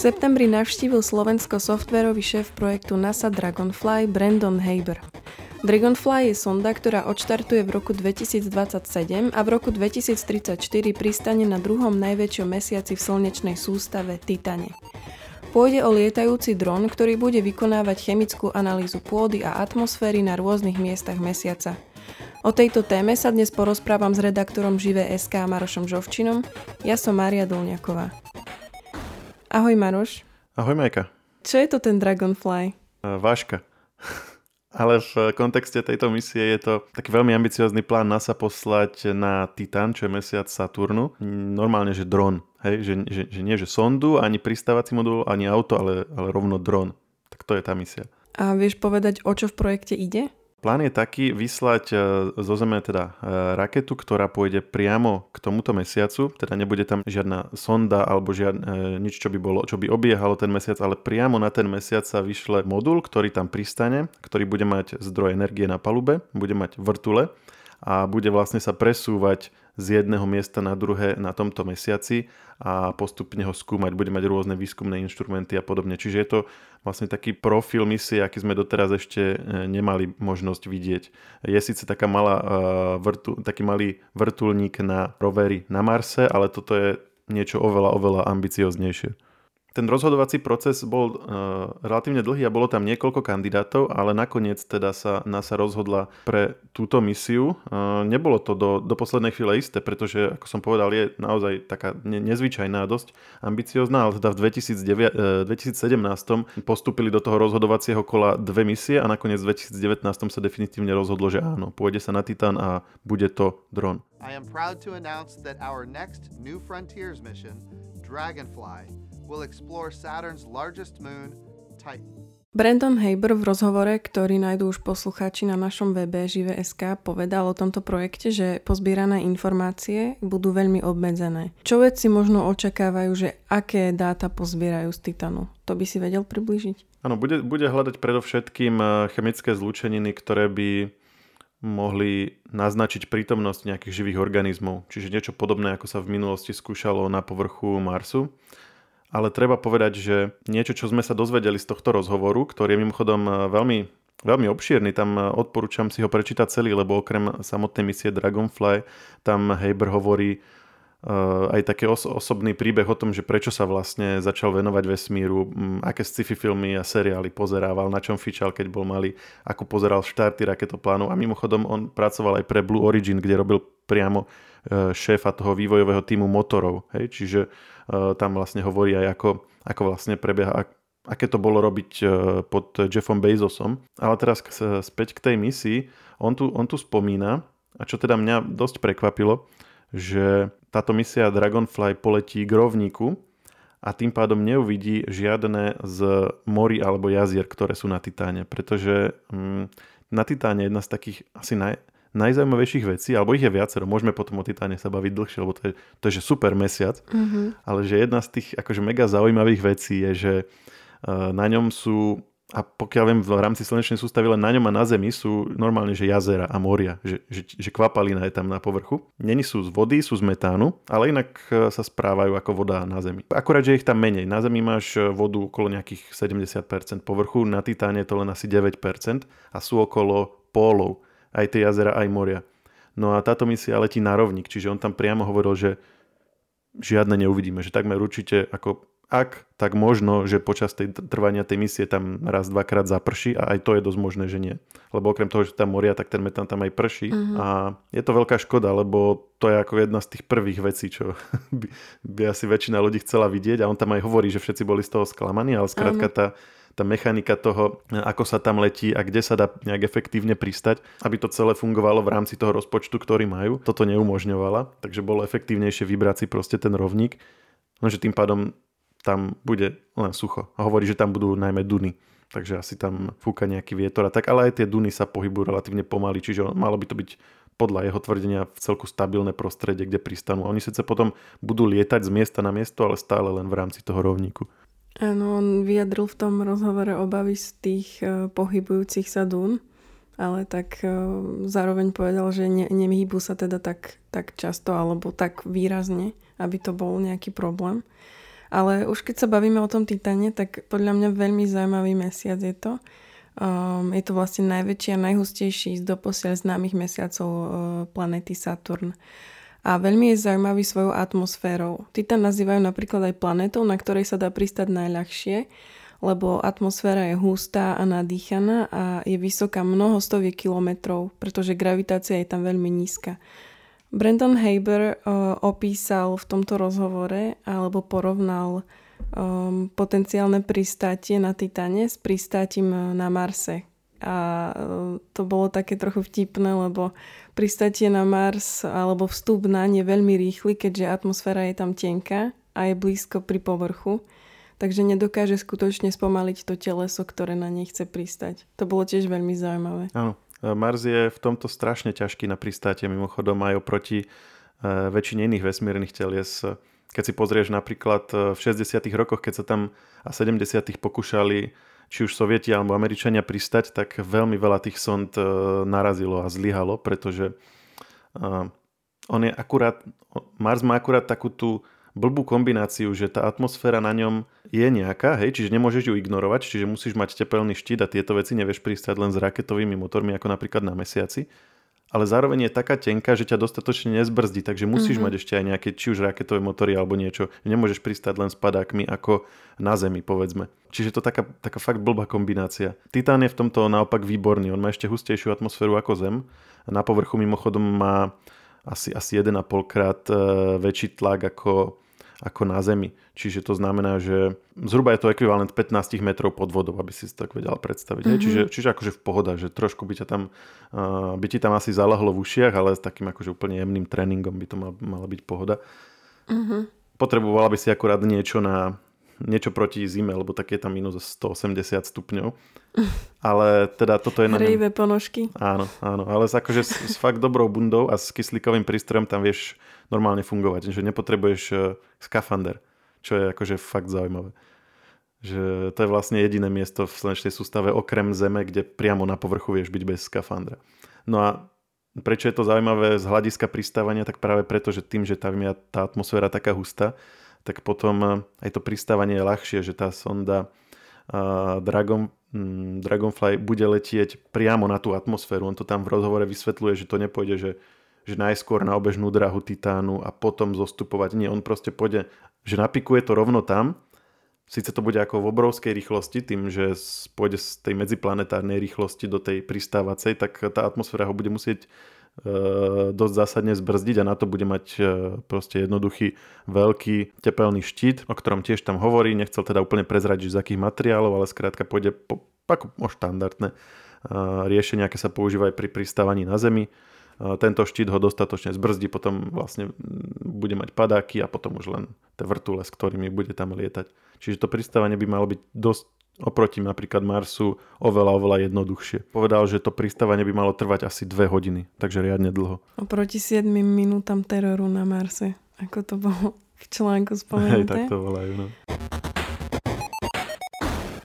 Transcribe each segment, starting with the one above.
septembri navštívil Slovensko softverový šéf projektu NASA Dragonfly Brandon Haber. Dragonfly je sonda, ktorá odštartuje v roku 2027 a v roku 2034 pristane na druhom najväčšom mesiaci v slnečnej sústave Titane. Pôjde o lietajúci dron, ktorý bude vykonávať chemickú analýzu pôdy a atmosféry na rôznych miestach mesiaca. O tejto téme sa dnes porozprávam s redaktorom Živé SK Marošom Žovčinom. Ja som Mária Dolňaková. Ahoj Maroš. Ahoj Majka. Čo je to ten Dragonfly? Uh, váška. Ale v kontexte tejto misie je to taký veľmi ambiciózny plán NASA poslať na Titan, čo je mesiac Saturnu. Normálne, že dron. Hej? Že, že, že nie, že sondu, ani pristávací modul, ani auto, ale, ale rovno dron. Tak to je tá misia. A vieš povedať, o čo v projekte ide? Plán je taký vyslať e, zo Zeme teda e, raketu, ktorá pôjde priamo k tomuto mesiacu, teda nebude tam žiadna sonda alebo žiadne, nič, čo by, bolo, čo by obiehalo ten mesiac, ale priamo na ten mesiac sa vyšle modul, ktorý tam pristane, ktorý bude mať zdroj energie na palube, bude mať vrtule a bude vlastne sa presúvať z jedného miesta na druhé na tomto mesiaci a postupne ho skúmať. Bude mať rôzne výskumné inštrumenty a podobne. Čiže je to vlastne taký profil misie, aký sme doteraz ešte e, nemali možnosť vidieť. Je síce taká malá, e, vrtu, taký malý vrtulník na rovery na Marse, ale toto je niečo oveľa, oveľa ambicioznejšie. Ten rozhodovací proces bol uh, relatívne dlhý a bolo tam niekoľko kandidátov, ale nakoniec teda sa NASA rozhodla pre túto misiu. Uh, nebolo to do, do poslednej chvíle isté, pretože, ako som povedal, je naozaj taká ne, nezvyčajná, dosť ambiciozná, ale teda v 2009, uh, 2017 postupili do toho rozhodovacieho kola dve misie a nakoniec v 2019 sa definitívne rozhodlo, že áno, pôjde sa na Titan a bude to dron. I am proud to announce that our next New Frontiers mission, Dragonfly, will explore Saturn's largest moon, Titan. Brandon Haber v rozhovore, ktorý nájdú už poslucháči na našom webe Žive.sk, povedal o tomto projekte, že pozbierané informácie budú veľmi obmedzené. Čo vedci možno očakávajú, že aké dáta pozbierajú z Titanu? To by si vedel približiť? Áno, bude, bude hľadať predovšetkým eh, chemické zlúčeniny, ktoré by mohli naznačiť prítomnosť nejakých živých organizmov, čiže niečo podobné, ako sa v minulosti skúšalo na povrchu Marsu ale treba povedať, že niečo, čo sme sa dozvedeli z tohto rozhovoru, ktorý je mimochodom e, veľmi, veľmi obšírny, tam e, odporúčam si ho prečítať celý, lebo okrem samotnej misie Dragonfly, tam Haber hovorí aj taký os- osobný príbeh o tom, že prečo sa vlastne začal venovať vesmíru, m, aké sci-fi filmy a seriály pozerával, na čom fičal, keď bol malý, ako pozeral štarty raketoplánov a mimochodom on pracoval aj pre Blue Origin, kde robil priamo uh, šéfa toho vývojového týmu motorov. Hej? Čiže Eh, tam vlastne hovorí aj ako, ako vlastne prebieha, aké to bolo robiť eh, pod Jeffom Bezosom. Ale teraz späť k tej misii, on tu, on tu spomína, a čo teda mňa dosť prekvapilo, že táto misia Dragonfly poletí k rovníku a tým pádom neuvidí žiadne z mori alebo jazier, ktoré sú na Titáne, pretože mm, na Titáne je jedna z takých asi naj, najzaujímavejších vecí, alebo ich je viacero, môžeme potom o Titáne sa baviť dlhšie, lebo to je, to je že super mesiac, mm-hmm. ale že jedna z tých akože mega zaujímavých vecí je, že uh, na ňom sú a pokiaľ viem, v rámci slnečnej sústavy len na ňom a na Zemi sú normálne, že jazera a moria, že, že, že kvapalina je tam na povrchu. Není sú z vody, sú z metánu, ale inak e, sa správajú ako voda na Zemi. Akurát, že ich tam menej. Na Zemi máš e, vodu okolo nejakých 70% povrchu, na Titáne je to len asi 9% a sú okolo pólov aj tie jazera, aj moria. No a táto misia letí na rovník, čiže on tam priamo hovoril, že žiadne neuvidíme, že takmer určite ako ak, tak možno, že počas tej trvania tej misie tam raz, dvakrát zaprší a aj to je dosť možné, že nie. Lebo okrem toho, že tam moria, tak ten metán tam aj prší uh-huh. a je to veľká škoda, lebo to je ako jedna z tých prvých vecí, čo by, by asi väčšina ľudí chcela vidieť a on tam aj hovorí, že všetci boli z toho sklamaní, ale skrátka uh-huh. tá tá mechanika toho, ako sa tam letí a kde sa dá nejak efektívne pristať, aby to celé fungovalo v rámci toho rozpočtu, ktorý majú. Toto neumožňovala, takže bolo efektívnejšie vybrať si proste ten rovník. No, že tým pádom tam bude len sucho. A hovorí, že tam budú najmä duny. Takže asi tam fúka nejaký vietor a tak, ale aj tie duny sa pohybujú relatívne pomaly, čiže malo by to byť podľa jeho tvrdenia v celku stabilné prostredie, kde pristanú. Oni síce potom budú lietať z miesta na miesto, ale stále len v rámci toho rovníku. Áno, on vyjadril v tom rozhovore obavy z tých uh, pohybujúcich sa dún, ale tak uh, zároveň povedal, že ne, nemýbu sa teda tak, tak často alebo tak výrazne, aby to bol nejaký problém. Ale už keď sa bavíme o tom Titane, tak podľa mňa veľmi zaujímavý mesiac je to. Um, je to vlastne najväčší a najhustejší z doposiaľ známych mesiacov uh, planety Saturn. A veľmi je zaujímavý svojou atmosférou. Titan nazývajú napríklad aj planetou, na ktorej sa dá pristať najľahšie, lebo atmosféra je hustá a nadýchaná a je vysoká mnoho stoviek kilometrov, pretože gravitácia je tam veľmi nízka. Brandon Haber uh, opísal v tomto rozhovore alebo porovnal um, potenciálne pristátie na Titane s pristátím na Marse. A uh, to bolo také trochu vtipné, lebo pristátie na Mars alebo vstup na ne veľmi rýchly, keďže atmosféra je tam tenká a je blízko pri povrchu. Takže nedokáže skutočne spomaliť to teleso, ktoré na nej chce pristať. To bolo tiež veľmi zaujímavé. Áno, Mars je v tomto strašne ťažký na pristátie, mimochodom aj oproti e, väčšine iných vesmírnych telies. Keď si pozrieš napríklad e, v 60. rokoch, keď sa tam a 70. pokúšali či už Sovieti alebo Američania pristať, tak veľmi veľa tých sond e, narazilo a zlyhalo, pretože on je akurát, Mars má akurát takú tú blbú kombináciu, že tá atmosféra na ňom je nejaká, hej, čiže nemôžeš ju ignorovať, čiže musíš mať tepelný štít a tieto veci nevieš pristať len s raketovými motormi, ako napríklad na mesiaci. Ale zároveň je taká tenká, že ťa dostatočne nezbrzdí, takže musíš mm-hmm. mať ešte aj nejaké či už raketové motory alebo niečo. Nemôžeš pristať len s padákmi ako na Zemi, povedzme. Čiže to taká, taká fakt blbá kombinácia. Titán je v tomto naopak výborný. On má ešte hustejšiu atmosféru ako Zem. Na povrchu mimochodom má asi, asi 1,5 krát e, väčší tlak ako, ako na Zemi. Čiže to znamená, že zhruba je to ekvivalent 15 metrov pod vodou, aby si si tak vedel predstaviť. Mm-hmm. Čiže, čiže akože v pohoda, že trošku by, ťa tam, uh, by ti tam asi zalahlo v ušiach, ale s takým akože úplne jemným tréningom by to mal, mala byť pohoda. Mm-hmm. Potrebovala by si akurát niečo na, niečo proti zime, lebo tak je tam minus 180 stupňov. Ale teda toto je na ňom... ponožky. Áno, áno, ale akože s, s fakt dobrou bundou a s kyslíkovým prístrojom tam vieš normálne fungovať, že nepotrebuješ uh, skafander, čo je akože fakt zaujímavé. Že to je vlastne jediné miesto v slnečnej sústave okrem Zeme, kde priamo na povrchu vieš byť bez skafandra. No a prečo je to zaujímavé z hľadiska pristávania, tak práve preto, že tým, že tam je tá atmosféra taká hustá, tak potom eh, aj to pristávanie je ľahšie, že tá sonda uh, Dragon, um, Dragonfly bude letieť priamo na tú atmosféru. On to tam v rozhovore vysvetľuje, že to nepôjde, že, že najskôr na obežnú drahu Titánu a potom zostupovať. Nie, on proste pôjde, že napikuje to rovno tam, Sice to bude ako v obrovskej rýchlosti, tým, že pôjde z tej medziplanetárnej rýchlosti do tej pristávacej, tak tá atmosféra ho bude musieť E, dosť zásadne zbrzdiť a na to bude mať e, proste jednoduchý veľký tepelný štít, o ktorom tiež tam hovorí. Nechcel teda úplne prezradiť, z akých materiálov, ale skrátka pôjde po, ako o štandardné e, riešenia, aké sa používajú pri pristávaní na Zemi. Tento štít ho dostatočne zbrzdí, potom vlastne bude mať padáky a potom už len tie vrtule, s ktorými bude tam lietať. Čiže to pristávanie by malo byť dosť oproti napríklad Marsu oveľa, oveľa jednoduchšie. Povedal, že to pristávanie by malo trvať asi dve hodiny, takže riadne dlho. Oproti 7 minútam teroru na Marse, ako to bolo v článku spomenuté. Hej, tak to volajú, no.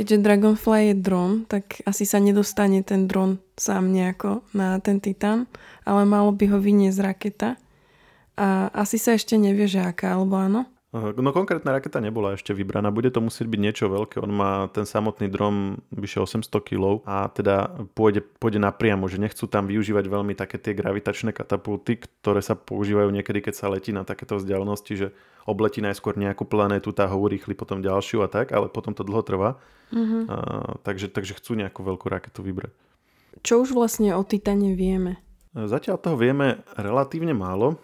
Keďže Dragonfly je dron, tak asi sa nedostane ten dron sám nejako na ten Titan, ale malo by ho vyniesť raketa. A asi sa ešte nevie, že aká, alebo áno? No konkrétna raketa nebola ešte vybraná, bude to musieť byť niečo veľké. On má ten samotný drom vyše 800 kg a teda pôjde, pôjde napriamo, že nechcú tam využívať veľmi také tie gravitačné katapulty, ktoré sa používajú niekedy, keď sa letí na takéto vzdialenosti, že obletí najskôr nejakú planétu, tá ho urýchli potom ďalšiu a tak, ale potom to dlho trvá. Mm-hmm. A, takže, takže chcú nejakú veľkú raketu vybrať. Čo už vlastne o Titane vieme? Zatiaľ toho vieme relatívne málo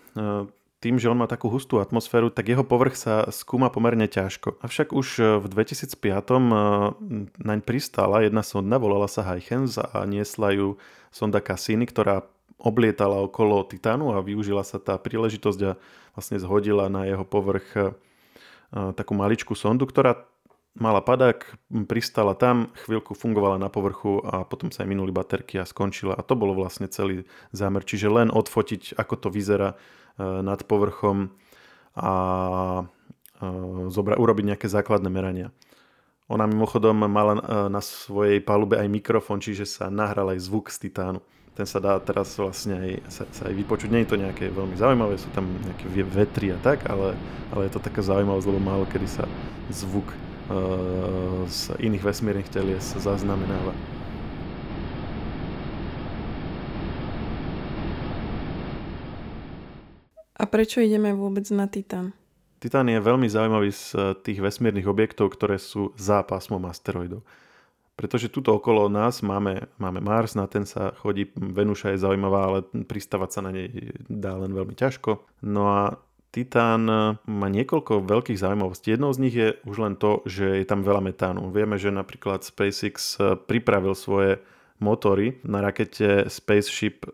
tým, že on má takú hustú atmosféru, tak jeho povrch sa skúma pomerne ťažko. Avšak už e, v 2005 e, naň pristála jedna sonda, volala sa Huygens a niesla ju sonda Cassini, ktorá oblietala okolo Titánu a využila sa tá príležitosť a vlastne zhodila na jeho povrch e, takú maličkú sondu, ktorá mala padák, pristala tam, chvíľku fungovala na povrchu a potom sa aj minuli baterky a skončila. A to bolo vlastne celý zámer. Čiže len odfotiť, ako to vyzerá Eh, nad povrchom a eh, zobra- urobiť nejaké základné merania. Ona mimochodom mala eh, na svojej palube aj mikrofón, čiže sa nahral aj zvuk z titánu. ten sa dá teraz vlastne aj, sa, sa aj vypočuť. Nie je to nejaké veľmi zaujímavé, sú tam nejaké vetry a tak, ale, ale je to taká zaujímavosť, lebo málo kedy sa zvuk z iných vesmírnych telies zaznamenáva. A prečo ideme vôbec na Titán? Titán je veľmi zaujímavý z tých vesmírnych objektov, ktoré sú za pásmom asteroidov pretože tuto okolo nás máme, máme Mars, na ten sa chodí, Venuša je zaujímavá, ale pristávať sa na nej dá len veľmi ťažko. No a Titán má niekoľko veľkých zaujímavostí. Jednou z nich je už len to, že je tam veľa metánu. Vieme, že napríklad SpaceX pripravil svoje motory na rakete Spaceship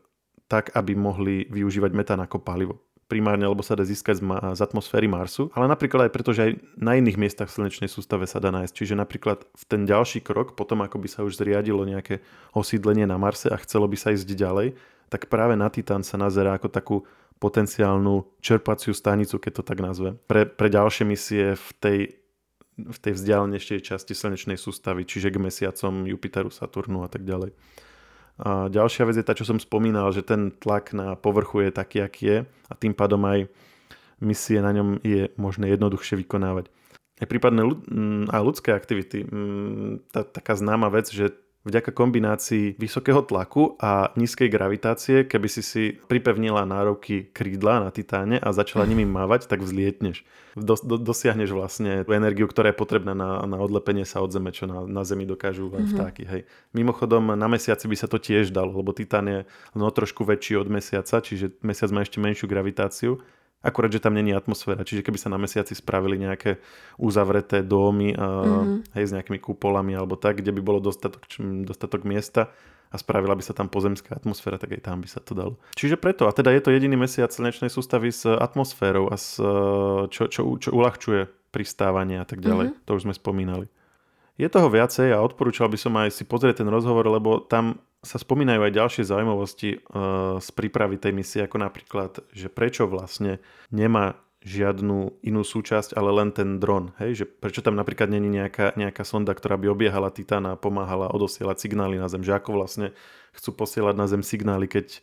tak, aby mohli využívať metán ako palivo primárne, lebo sa dá získať z, z atmosféry Marsu, ale napríklad aj preto, že aj na iných miestach v slnečnej sústave sa dá nájsť. Čiže napríklad v ten ďalší krok, potom ako by sa už zriadilo nejaké osídlenie na Marse a chcelo by sa ísť ďalej, tak práve na Titán sa nazerá ako takú potenciálnu čerpaciu stanicu, keď to tak nazve, pre, pre ďalšie misie v tej, v tej vzdialenejšej časti slnečnej sústavy, čiže k mesiacom Jupiteru, Saturnu a tak ďalej. A ďalšia vec je tá, čo som spomínal, že ten tlak na povrchu je taký, aký je a tým pádom aj misie na ňom je možné jednoduchšie vykonávať. Aj prípadne aj ľudské aktivity. Tá, taká známa vec, že Vďaka kombinácii vysokého tlaku a nízkej gravitácie, keby si si pripevnila nároky krídla na titáne a začala nimi mávať, tak vzlietneš. Do, do, dosiahneš vlastne tú energiu, ktorá je potrebná na, na odlepenie sa od Zeme, čo na, na Zemi dokážu mm-hmm. vtáky. Hej. Mimochodom, na mesiaci by sa to tiež dalo, lebo titán je no, trošku väčší od mesiaca, čiže mesiac má ešte menšiu gravitáciu Akurát, že tam není atmosféra. Čiže keby sa na mesiaci spravili nejaké uzavreté domy mm-hmm. hej, s nejakými kupolami alebo tak, kde by bolo dostatok, dostatok miesta a spravila by sa tam pozemská atmosféra, tak aj tam by sa to dalo. Čiže preto, a teda je to jediný mesiac slnečnej sústavy s atmosférou a s, čo, čo, čo uľahčuje pristávanie a tak ďalej. Mm-hmm. To už sme spomínali. Je toho viacej a odporúčal by som aj si pozrieť ten rozhovor, lebo tam sa spomínajú aj ďalšie zaujímavosti uh, z prípravy tej misie, ako napríklad, že prečo vlastne nemá žiadnu inú súčasť, ale len ten dron. Hej? Že prečo tam napríklad není nejaká, nejaká sonda, ktorá by obiehala Titána a pomáhala odosielať signály na Zem. Že ako vlastne chcú posielať na Zem signály, keď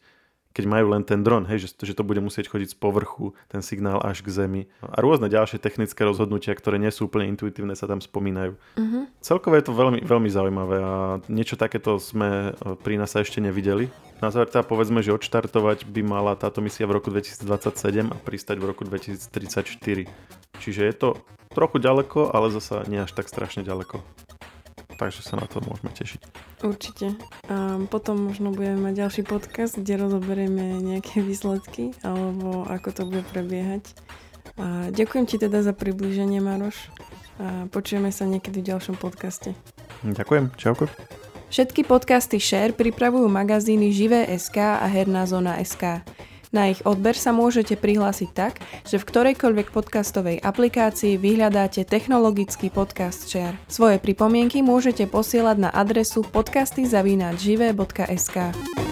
keď majú len ten dron, hej, že, že to bude musieť chodiť z povrchu, ten signál až k zemi. A rôzne ďalšie technické rozhodnutia, ktoré nie sú úplne intuitívne, sa tam spomínajú. Uh-huh. Celkovo je to veľmi, veľmi zaujímavé a niečo takéto sme e, pri nás ešte nevideli. Na záver teda povedzme, že odštartovať by mala táto misia v roku 2027 a pristať v roku 2034. Čiže je to trochu ďaleko, ale zasa nie až tak strašne ďaleko takže sa na to môžeme tešiť. Určite. A potom možno budeme mať ďalší podcast, kde rozoberieme nejaké výsledky alebo ako to bude prebiehať. A ďakujem ti teda za približenie, Maroš. A počujeme sa niekedy v ďalšom podcaste. Ďakujem, čauko. Všetky podcasty Share pripravujú magazíny Živé.sk a Herná zóna.sk. Na ich odber sa môžete prihlásiť tak, že v ktorejkoľvek podcastovej aplikácii vyhľadáte technologický podcast share. Svoje pripomienky môžete posielať na adresu podcastyzavináčžive.sk.